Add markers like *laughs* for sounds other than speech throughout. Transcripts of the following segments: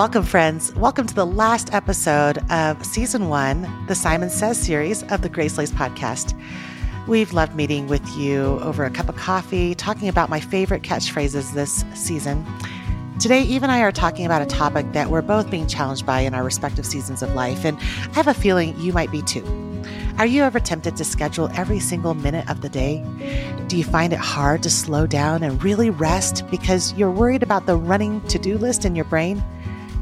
welcome, friends. Welcome to the last episode of season one, the Simons Says series of the GraceLaced podcast. We've loved meeting with you over a cup of coffee, talking about my favorite catchphrases this season. Today, Eve and I are talking about a topic that we're both being challenged by in our respective seasons of life, and I have a feeling you might be too. Are you ever tempted to schedule every single minute of the day? Do you find it hard to slow down and really rest because you're worried about the running to do list in your brain?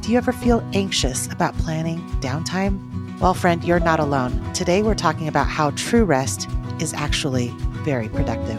Do you ever feel anxious about planning downtime? Well, friend, you're not alone. Today, we're talking about how true rest is actually very productive.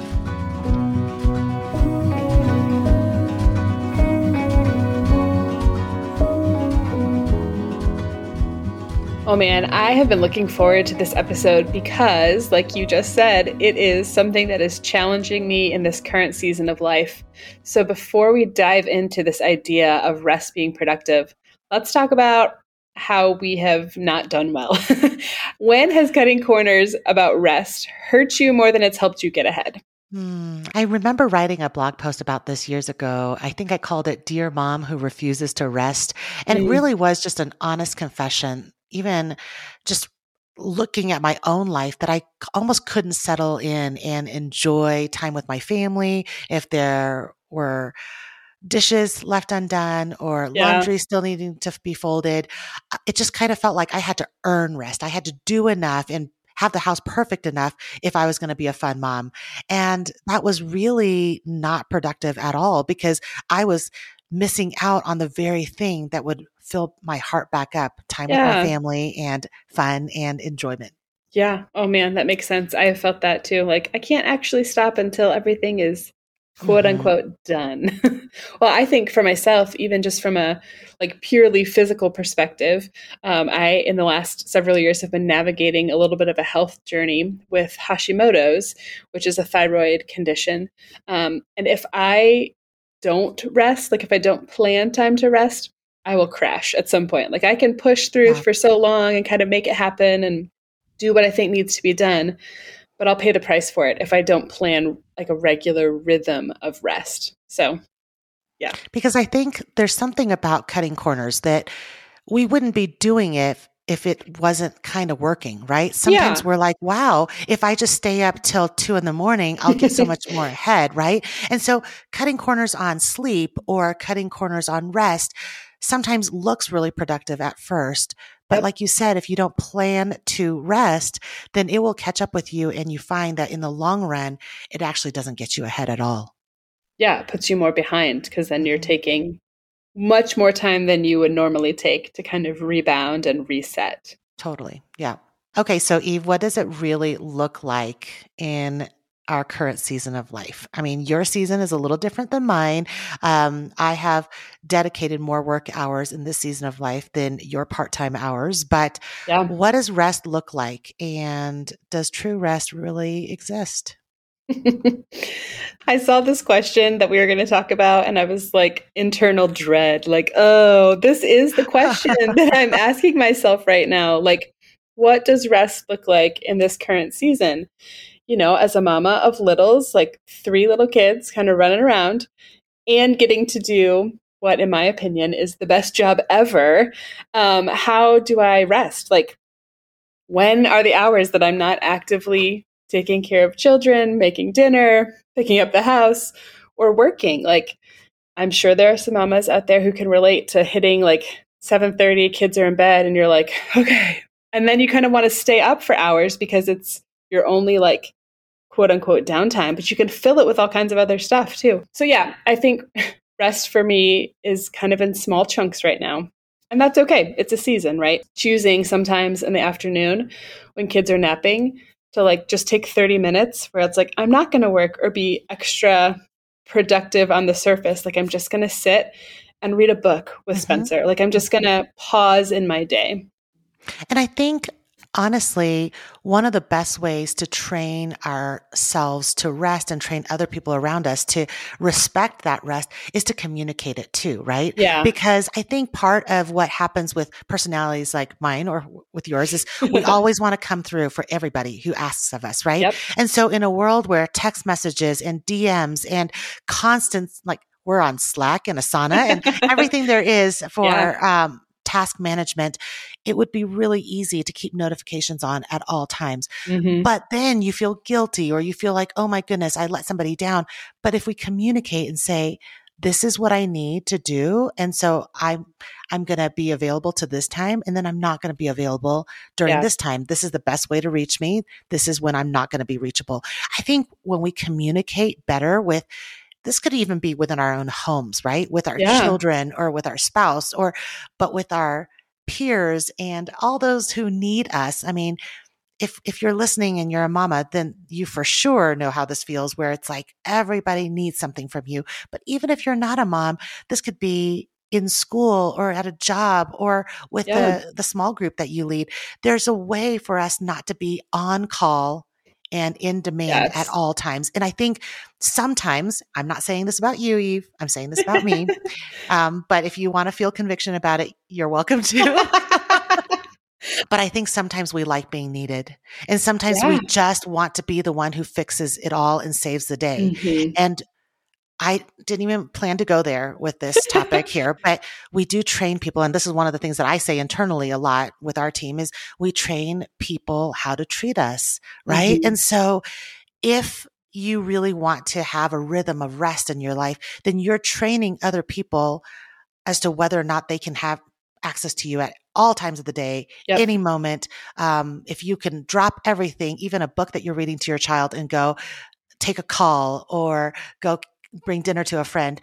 Oh man, I have been looking forward to this episode because, like you just said, it is something that is challenging me in this current season of life. So, before we dive into this idea of rest being productive, let's talk about how we have not done well. *laughs* when has cutting corners about rest hurt you more than it's helped you get ahead? Hmm. I remember writing a blog post about this years ago. I think I called it Dear Mom Who Refuses to Rest. And mm. it really was just an honest confession even just looking at my own life that I almost couldn't settle in and enjoy time with my family if there were dishes left undone or yeah. laundry still needing to be folded. Uh, it just kind of felt like I had to earn rest. I had to do enough and have the house perfect enough if I was going to be a fun mom. And that was really not productive at all because I was missing out on the very thing that would fill my heart back up time yeah. with my family and fun and enjoyment. Yeah. Oh man, that makes sense. I have felt that too. Like I can't actually stop until everything is quote mm-hmm. unquote done. *laughs* well, I think for myself, even just from a like purely physical perspective, um, I in the last several years have been navigating a little bit of a health journey with Hashimoto's, which is a thyroid condition. Um, and if I don't rest, like if I don't plan time to rest, I will crash at some point. Like I can push through yeah. for so long and kind of make it happen and do what I think needs to be done, but I'll pay the price for it if I don't plan like a regular rhythm of rest. So, yeah. Because I think there's something about cutting corners that we wouldn't be doing it if it wasn't kind of working, right? Sometimes yeah. we're like, wow, if I just stay up till two in the morning, I'll get so *laughs* much more ahead, right? And so cutting corners on sleep or cutting corners on rest sometimes looks really productive at first. But like you said, if you don't plan to rest, then it will catch up with you and you find that in the long run, it actually doesn't get you ahead at all. Yeah, it puts you more behind because then you're mm-hmm. taking much more time than you would normally take to kind of rebound and reset. Totally. Yeah. Okay. So, Eve, what does it really look like in our current season of life. I mean, your season is a little different than mine. Um, I have dedicated more work hours in this season of life than your part time hours, but yeah. what does rest look like? And does true rest really exist? *laughs* I saw this question that we were going to talk about, and I was like, internal dread, like, oh, this is the question *laughs* that I'm asking myself right now. Like, what does rest look like in this current season? You know, as a mama of littles, like three little kids kind of running around and getting to do what, in my opinion, is the best job ever. Um, how do I rest? Like, when are the hours that I'm not actively taking care of children, making dinner, picking up the house, or working? Like, I'm sure there are some mamas out there who can relate to hitting like 7:30, kids are in bed, and you're like, okay. And then you kind of want to stay up for hours because it's your only like quote unquote downtime, but you can fill it with all kinds of other stuff too. So, yeah, I think *laughs* rest for me is kind of in small chunks right now. And that's okay. It's a season, right? Choosing sometimes in the afternoon when kids are napping to like just take 30 minutes where it's like, I'm not going to work or be extra productive on the surface. Like, I'm just going to sit and read a book with mm-hmm. Spencer. Like, I'm just going to pause in my day. And I think honestly, one of the best ways to train ourselves to rest and train other people around us to respect that rest is to communicate it too, right? Yeah. Because I think part of what happens with personalities like mine or with yours is we *laughs* always want to come through for everybody who asks of us, right? Yep. And so in a world where text messages and DMs and constant like we're on Slack and Asana and *laughs* everything there is for yeah. um, task management, it would be really easy to keep notifications on at all times. Mm-hmm. But then you feel guilty or you feel like, oh my goodness, I let somebody down. But if we communicate and say, this is what I need to do. And so I'm, I'm going to be available to this time and then I'm not going to be available during yeah. this time. This is the best way to reach me. This is when I'm not going to be reachable. I think when we communicate better with, this could even be within our own homes, right? With our yeah. children or with our spouse or, but with our peers and all those who need us. I mean, if if you're listening and you're a mama, then you for sure know how this feels where it's like everybody needs something from you. But even if you're not a mom, this could be in school or at a job or with yeah. the the small group that you lead. There's a way for us not to be on call and in demand yes. at all times. And I think sometimes, I'm not saying this about you, Eve, I'm saying this about me. Um, but if you want to feel conviction about it, you're welcome to. *laughs* But I think sometimes we like being needed. And sometimes yeah. we just want to be the one who fixes it all and saves the day. Mm-hmm. And I didn't even plan to go there with this topic *laughs* here, but we do train people. And this is one of the things that I say internally a lot with our team is we train people how to treat us. Right. Mm-hmm. And so if you really want to have a rhythm of rest in your life, then you're training other people as to whether or not they can have access to you at all times of the day, yep. any moment. Um, if you can drop everything, even a book that you're reading to your child and go take a call or go bring dinner to a friend,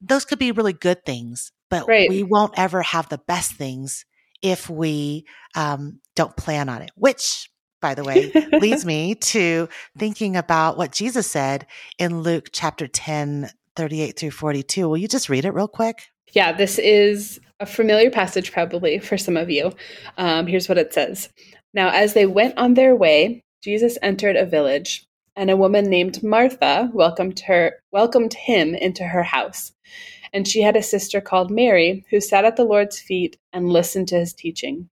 those could be really good things, but right. we won't ever have the best things if we um, don't plan on it, which by the way, leads *laughs* me to thinking about what Jesus said in Luke chapter 10, 38 through 42. Will you just read it real quick? Yeah, this is a familiar passage probably for some of you. Um, here's what it says Now, as they went on their way, Jesus entered a village, and a woman named Martha welcomed her welcomed him into her house. And she had a sister called Mary who sat at the Lord's feet and listened to his teaching.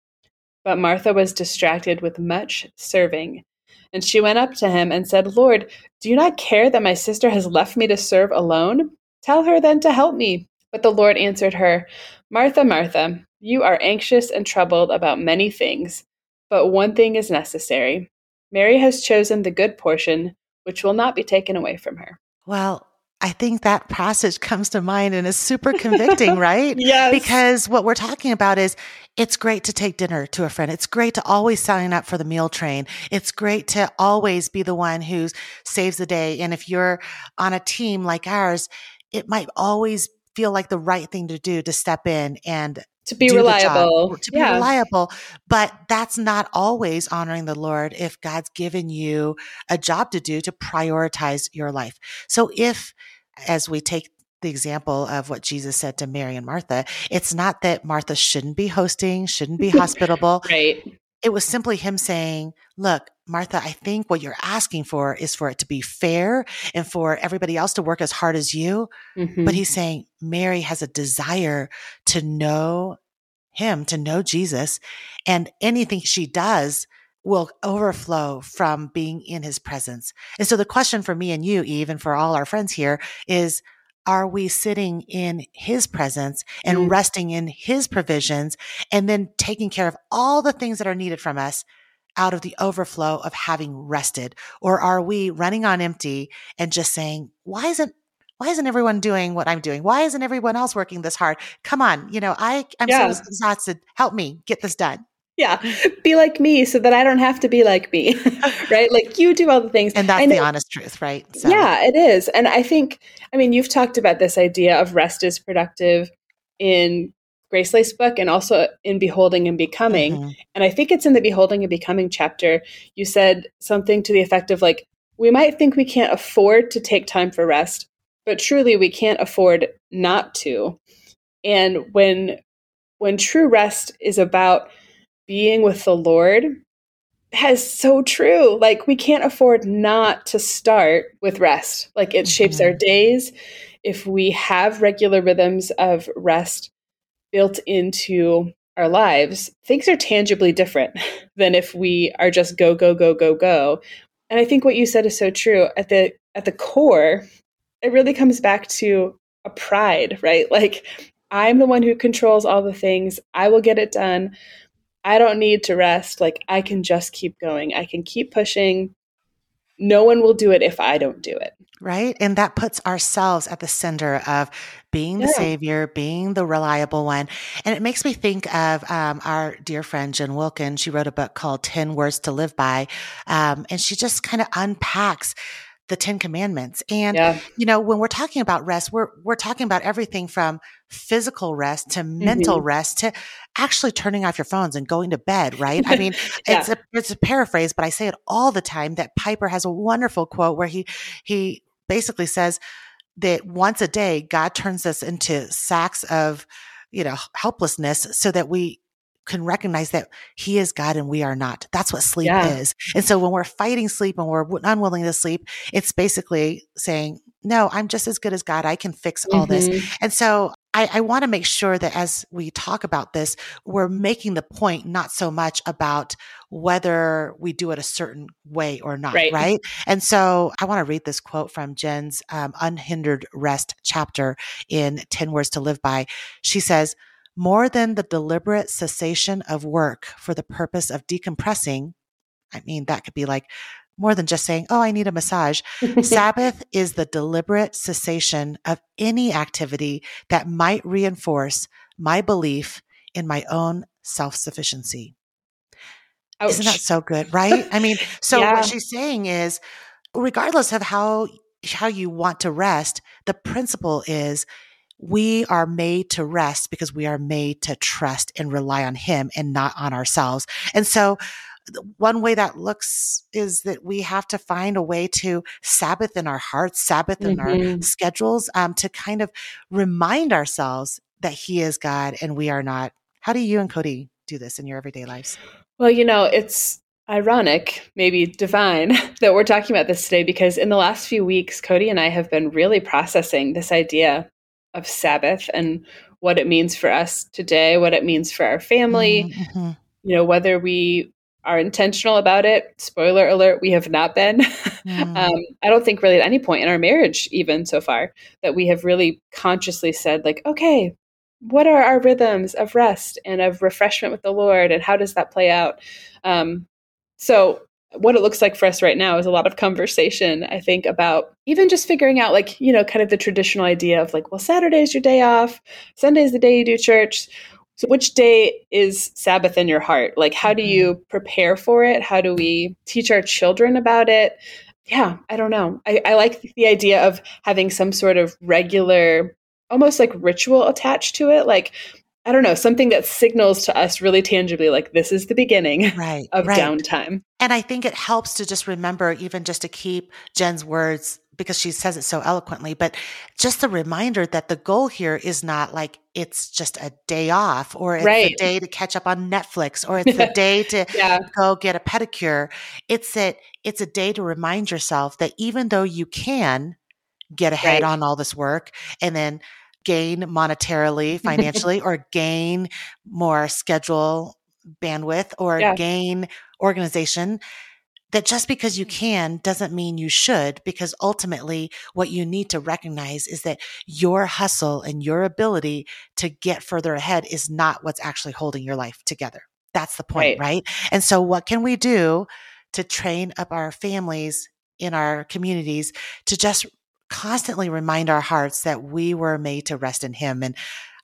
But Martha was distracted with much serving. And she went up to him and said, Lord, do you not care that my sister has left me to serve alone? Tell her then to help me. But the Lord answered her, Martha, Martha, you are anxious and troubled about many things, but one thing is necessary. Mary has chosen the good portion, which will not be taken away from her. Well, I think that passage comes to mind and is super convicting, *laughs* right? yes. Because what we're talking about is it's great to take dinner to a friend. It's great to always sign up for the meal train. It's great to always be the one who saves the day. And if you're on a team like ours, it might always feel like the right thing to do to step in and to be reliable to be yeah. reliable but that's not always honoring the lord if god's given you a job to do to prioritize your life so if as we take the example of what Jesus said to Mary and Martha. It's not that Martha shouldn't be hosting, shouldn't be *laughs* hospitable. right. It was simply him saying, look, Martha, I think what you're asking for is for it to be fair and for everybody else to work as hard as you. Mm-hmm. But he's saying Mary has a desire to know him, to know Jesus, and anything she does will overflow from being in his presence. And so the question for me and you, Eve, and for all our friends here is, are we sitting in his presence and mm. resting in his provisions and then taking care of all the things that are needed from us out of the overflow of having rested? Or are we running on empty and just saying, why isn't why isn't everyone doing what I'm doing? Why isn't everyone else working this hard? Come on, you know, I I'm yeah. so exhausted. Help me get this done. Yeah, be like me so that I don't have to be like me, *laughs* *laughs* right? Like you do all the things. And that's the honest truth, right? So. Yeah, it is. And I think, I mean, you've talked about this idea of rest is productive in GraceLaced book and also in Beholding and Becoming. Mm-hmm. And I think it's in the Beholding and Becoming chapter. You said something to the effect of like, we might think we can't afford to take time for rest, but truly we can't afford not to. And when when true rest is about being with the Lord has so true. Like we can't afford not to start with rest. Like it shapes mm-hmm. our days. If we have regular rhythms of rest built into our lives, things are tangibly different *laughs* than if we are just go go go go go. And I think what you said is so true. At the at the core, it really comes back to a pride, right? Like I'm the one who controls all the things. I will get it done. I don't need to rest. Like I can just keep going. I can keep pushing. No one will do it if I don't do it. Right. And that puts ourselves at the center of being the yeah. savior, being the reliable one. And it makes me think of um, our dear friend Jen Wilkin. She wrote a book called 10 Words to Live By. Um, and she just kind of unpacks the 10 commandments. And, yeah. you know, when we're talking about rest, we're, we're talking about everything from physical rest to mental mm-hmm. rest to actually turning off your phones and going to bed, right? I mean, *laughs* yeah. it's a, it's a paraphrase, but I say it all the time that Piper has a wonderful quote where he, he basically says that once a day, God turns us into sacks of, you know, helplessness so that we can recognize that he is God and we are not. That's what sleep yeah. is. And so when we're fighting sleep and we're unwilling to sleep, it's basically saying, no, I'm just as good as God. I can fix all mm-hmm. this. And so I, I want to make sure that as we talk about this, we're making the point not so much about whether we do it a certain way or not, right? right? And so I want to read this quote from Jen's um, Unhindered Rest chapter in 10 Words to Live By. She says, more than the deliberate cessation of work for the purpose of decompressing. I mean, that could be like more than just saying, Oh, I need a massage. *laughs* Sabbath is the deliberate cessation of any activity that might reinforce my belief in my own self sufficiency. Isn't that so good? *laughs* Right? I mean, so yeah. what she's saying is, regardless of how, how you want to rest, the principle is we are made to rest because we are made to trust and rely on him and not on ourselves. And so one way that looks is that we have to find a way to Sabbath in our hearts, Sabbath in mm-hmm. our schedules, um, to kind of remind ourselves that he is God and we are not. How do you and Cody do this in your everyday lives? Well, you know, it's ironic, maybe divine, *laughs* that we're talking about this today because in the last few weeks, Cody and I have been really processing this idea of Sabbath and what it means for us today, what it means for our family. Mm-hmm. You know, whether we are intentional about it. Spoiler alert, we have not been. *laughs* Mm. um, I don't think really at any point in our marriage, even so far, that we have really consciously said, like, okay, what are our rhythms of rest and of refreshment with the Lord, and how does that play out? Um, so what it looks like for us right now is a lot of conversation, I think, about even just figuring out, like, you know, kind of the traditional idea of like, well, Saturday is your day off, Sunday is the day you do church. So, which day is Sabbath in your heart? Like, how do you mm-hmm. prepare for it? How do we teach our children about it? Yeah, I don't know. I, I like the idea of having some sort of regular, almost like ritual attached to it. Like, I don't know, something that signals to us really tangibly, like this is the beginning right, of right. downtime. And I think it helps to just remember, even just to keep Jen's words, because she says it so eloquently, but just the reminder that the goal here is not like it's just a day off or it's right. a day to catch up on Netflix or it's a *laughs* day to yeah. go get a pedicure. It's that it's a day to remind yourself that even though you can get ahead on all this work and then gain monetarily, *laughs* financially, or gain more schedule bandwidth or yeah. gain organization that just because you can doesn't mean you should, because ultimately what you need to recognize is that your hustle and your ability to get further ahead is not what's actually holding your life together. That's the point, right? right? And so what can we do to train up our families in our communities to just constantly remind our hearts that we were made to rest in him. And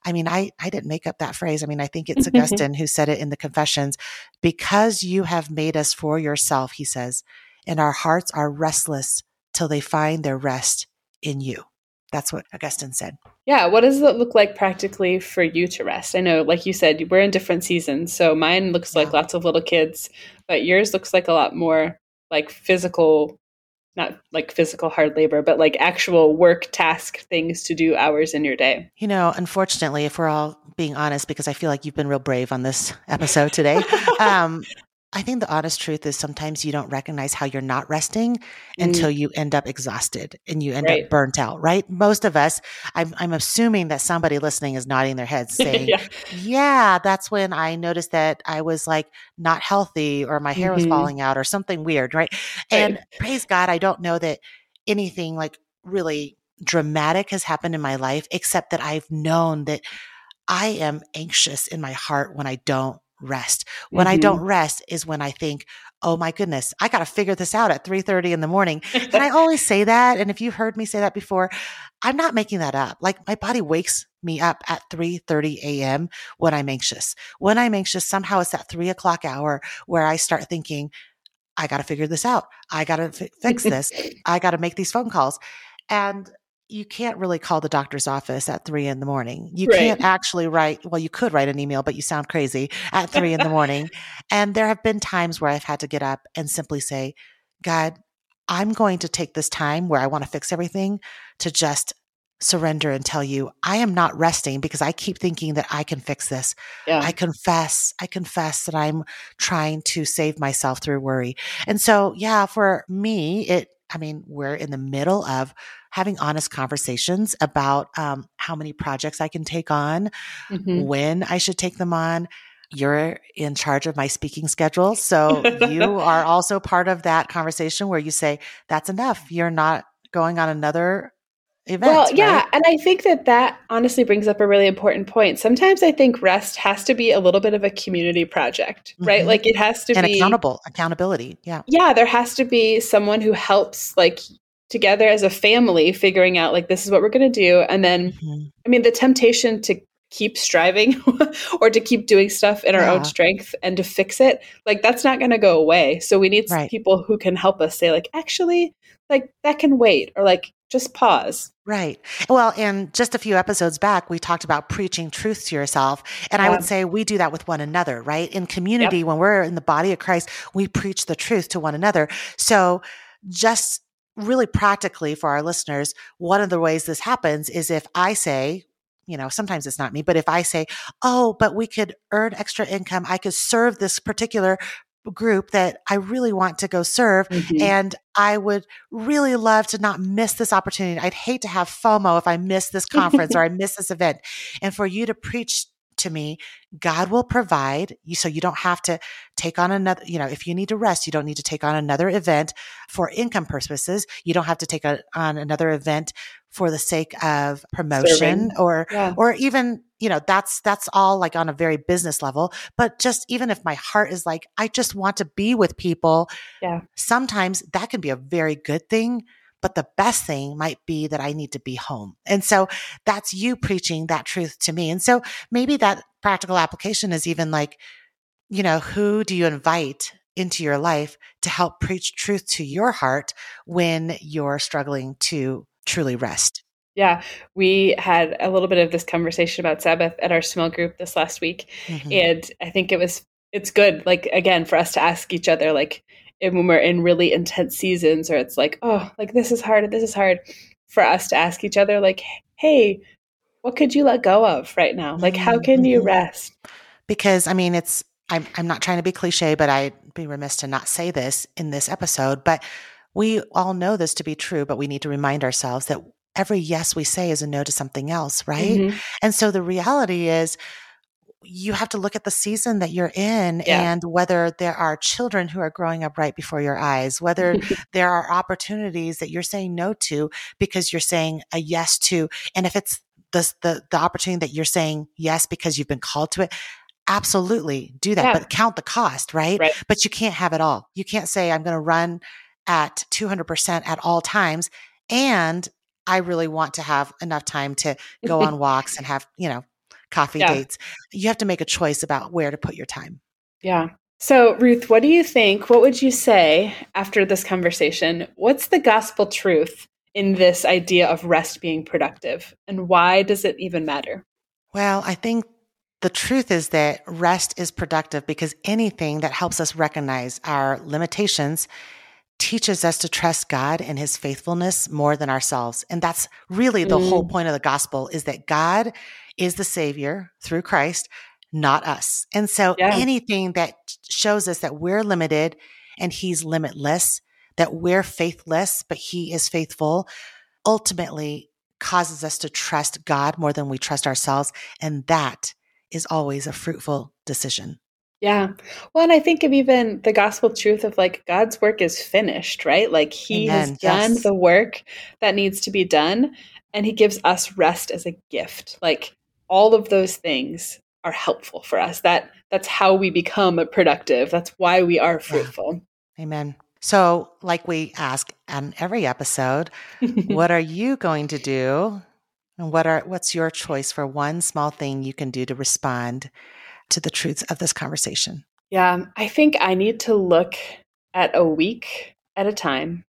I mean, I, I didn't make up that phrase. I mean, I think it's *laughs* Augustine who said it in the Confessions. Because you have made us for yourself, he says, and our hearts are restless till they find their rest in you. That's what Augustine said. Yeah. What does it look like practically for you to rest? I know, like you said, we're in different seasons. So mine looks yeah. like lots of little kids, but yours looks like a lot more like physical not like physical hard labor, but like actual work task things to do hours in your day? You know, unfortunately, if we're all being honest, because I feel like you've been real brave on this episode today, *laughs* um, I think the honest truth is sometimes you don't recognize how you're not resting mm. until you end up exhausted and you end right. up burnt out, right? Most of us, I'm, I'm assuming that somebody listening is nodding their heads *laughs* saying, yeah. yeah. that's when I noticed that I was like not healthy or my hair mm-hmm. was falling out or something weird, right? right? And praise God, I don't know that anything like really dramatic has happened in my life, except that I've known that I am anxious in my heart when I don't rest. When mm-hmm. I don't rest is when I think, oh my goodness, I got to figure this out at 3:30 in the morning. and I always say that and if you've heard me say that before, I'm not making that up. Like my body wakes me up at 3:30 a.m. when I'm anxious. When I'm anxious, somehow it's that three o'clock hour where I start thinking, I got to figure this out. I got to f- fix this. *laughs* I got to make these phone calls. And you can't really call the doctor's office at three in the morning. You right. can't actually write, well, you could write an email, but you sound crazy at three in the morning. And there have been times where I've had to get up and simply say, God, I'm going to take this time where I want to fix everything to just surrender and tell you, I am not resting because I keep thinking that I can fix this. Yeah. I confess, I confess that I'm trying to save myself through worry. And so, yeah, for me, it, I mean, we're in the middle of having honest conversations about um, how many projects I can take on, mm-hmm. when I should take them on. You're in charge of my speaking schedule. So *laughs* you are also part of that conversation where you say, that's enough. You're not going on another event. Well, yeah. Right? And I think that that honestly brings up a really important point. Sometimes I think rest has to be a little bit of a community project, right? Mm-hmm. Like it has to and be accountable, accountability. Yeah. Yeah. There has to be someone who helps like together as a family figuring out like this is what we're going to do and then mm-hmm. i mean the temptation to keep striving *laughs* or to keep doing stuff in our yeah. own strength and to fix it like that's not going to go away so we need right. people who can help us say like actually like that can wait or like just pause. Right. Well and just a few episodes back we talked about preaching truth to yourself and i would say we do that with one another right? In community yep. when we're in the body of christ we preach the truth to one another. So just really practically for our listeners, one of the ways this happens is if I say, you know, sometimes it's not me, but if I say, oh, but we could earn extra income, I could serve this particular group that I really want to go serve. Mm-hmm. And I would really love to not miss this opportunity. I'd hate to have FOMO if I miss this conference or I miss this event. And for you to preach to me, God will provide you so you don't have to take on another, you know, if you need to rest, you don't need to take on another event for income purposes. You don't have to take a, on another event for the sake of promotion Serving. or, yeah. or even, you know, that's, that's all like on a very business level. But just even if my heart is like, I just want to be with people. Yeah. Sometimes that can be a very good thing but the best thing might be that I need to be home. And so that's you preaching that truth to me. And so maybe that practical application is even like, you know, who do you invite into your life to help preach truth to your heart when you're struggling to truly rest? Yeah, we had a little bit of this conversation about Sabbath at our small group this last week. Mm-hmm. And I think it was, it's good, like, again, for us to ask each other, like, when we're in really intense seasons or it's like oh like this is hard this is hard for us to ask each other like hey what could you let go of right now like how can you mm-hmm. rest because i mean it's i'm, I'm not trying to be cliche but i'd be remiss to not say this in this episode but we all know this to be true but we need to remind ourselves that every yes we say is a no to something else right mm-hmm. and so the reality is you have to look at the season that you're in yeah. and whether there are children who are growing up right before your eyes, whether *laughs* there are opportunities that you're saying no to because you're saying a yes to. And if it's the, the, the opportunity that you're saying yes because you've been called to it, absolutely do that, yeah. but count the cost, right? right? But you can't have it all. You can't say, I'm going to run at 200% at all times. And I really want to have enough time to go *laughs* on walks and have, you know, coffee yeah. dates. You have to make a choice about where to put your time. Yeah. So, Ruth, what do you think? What would you say after this conversation? What's the gospel truth in this idea of rest being productive? And why does it even matter? Well, I think the truth is that rest is productive because anything that helps us recognize our limitations teaches us to trust God and his faithfulness more than ourselves. And that's really the mm. whole point of the gospel is that God is the savior through Christ, not us. And so yeah. anything that shows us that we're limited and he's limitless, that we're faithless, but he is faithful, ultimately causes us to trust God more than we trust ourselves. And that is always a fruitful decision. Yeah. Well, and I think of even the gospel truth of like God's work is finished, right? Like he Amen. has done yes. the work that needs to be done and he gives us rest as a gift. Like all of those things are helpful for us. That that's how we become productive. That's why we are fruitful. Yeah. Amen. So, like we ask on every episode, *laughs* what are you going to do? And what are what's your choice for one small thing you can do to respond to the truths of this conversation? Yeah, I think I need to look at a week at a time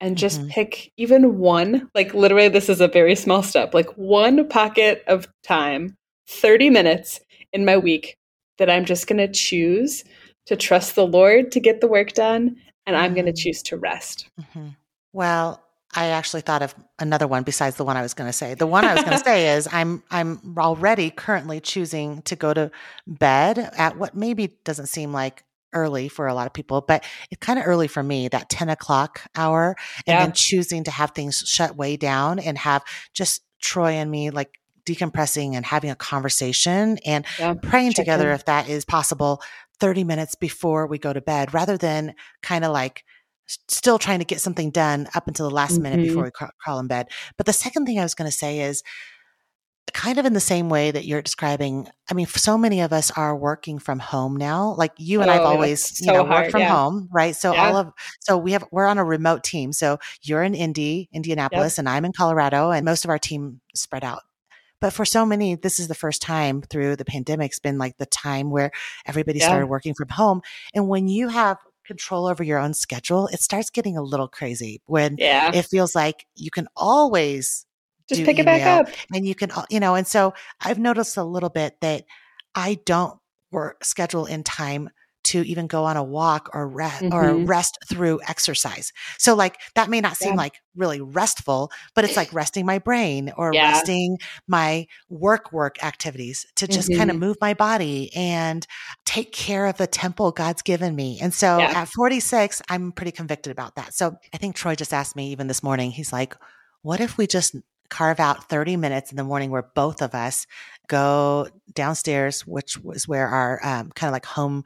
and just mm-hmm. pick even one, like literally, this is a very small step, like one pocket of time, 30 minutes in my week that I'm just going to choose to trust the Lord to get the work done. And I'm going to mm-hmm. choose to rest. Mm-hmm. Well, I actually thought of another one besides the one I was going to say. The one I was going *laughs* to say is I'm I'm already currently choosing to go to bed at what maybe doesn't seem like early for a lot of people, but it's kind of early for me, that 10 o'clock hour, and yeah. then choosing to have things shut way down and have just Troy and me like decompressing and having a conversation and yeah, praying together in. if that is possible 30 minutes before we go to bed rather than kind of like still trying to get something done up until the last mm-hmm. minute before mm-hmm. we crawl in bed. But the second thing I was going to say is kind of in the same way that you're describing. I mean, so many of us are working from home now. Like you and oh, I've always, so you know, hard, worked from yeah. home, right? So yeah. all of, so we have, we're on a remote team. So you're in Indy, Indianapolis, yep. and I'm in Colorado, and most of our team spread out. But for so many, this is the first time through the pandemic. It's been like the time where everybody yeah. started working from home. And when you have control over your own schedule, it starts getting a little crazy when yeah. it feels like you can always just pick it back up and you can, you know, and so I've noticed a little bit that I don't work schedule in time to even go on a walk or rest mm-hmm. or rest through exercise. So like that may not seem yeah. like really restful, but it's like resting my brain or yeah. resting my work work activities to just mm-hmm. kind of move my body and take care of the temple God's given me. And so yeah. at 46, I'm pretty convicted about that. So I think Troy just asked me even this morning, he's like, what if we just carve out 30 minutes in the morning where both of us go downstairs, which was where our um, kind of like home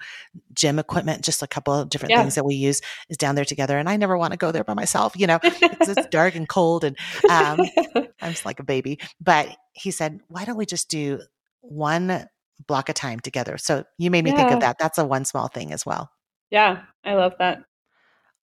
gym equipment, just a couple of different yeah. things that we use, is down there together. And I never want to go there by myself, you know, it's, it's *laughs* dark and cold, and um, *laughs* I'm just like a baby. But he said, "Why don't we just do one block of time together?" So you made me yeah. think of that. That's a one small thing as well. Yeah, I love that.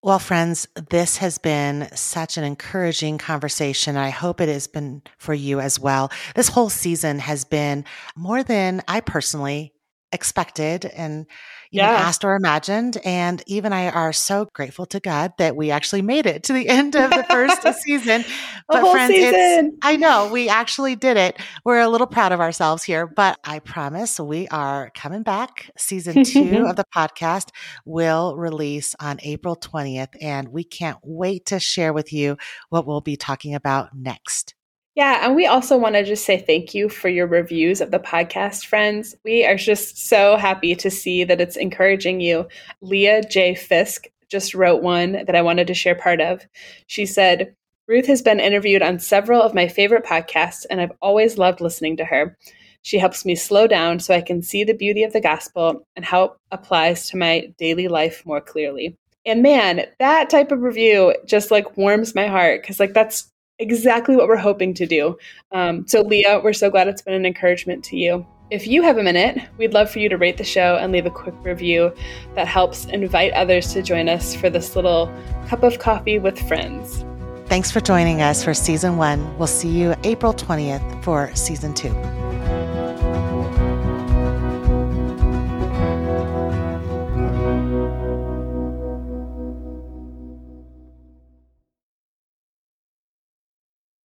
Well, friends, this has been such an encouraging conversation. I hope it has been for you as well. This whole season has been more than I personally expected and you yeah. asked or imagined. And Eve and I are so grateful to God that we actually made it to the *laughs* end of the first *laughs* season. but friends, season. I know we actually did it. We're a little proud of ourselves here, but I promise we are coming back. Season two *laughs* of the podcast will release on April 20th, and we can't wait to share with you what we'll be talking about next. Yeah, and we also want to just say thank you for your reviews of the podcast, friends. We are just so happy to see that it's encouraging you. Leah J. Fisk just wrote one that I wanted to share part of. She said, Ruth has been interviewed on several of my favorite podcasts, and I've always loved listening to her. She helps me slow down so I can see the beauty of the gospel and how it applies to my daily life more clearly. And man, that type of review just like warms my heart because like that's exactly what we're hoping to do. Um, so, Leah, we're so glad it's been an encouragement to you. If you have a minute, we'd love for you to rate the show and leave a quick review that helps invite others to join us for this little cup of coffee with friends. Thanks for joining us for season one. We'll see you April 20th for season two.